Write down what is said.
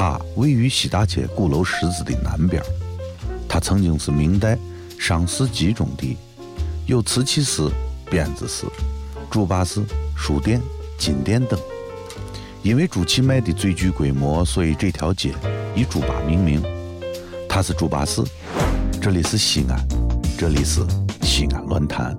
它位于西大街鼓楼十字的南边，它曾经是明代商市集中地，有瓷器市、鞭子市、珠八市、书店、金店等。因为朱漆卖的最具规模，所以这条街以朱八命名。它是朱八市，这里是西安，这里是西安论坛。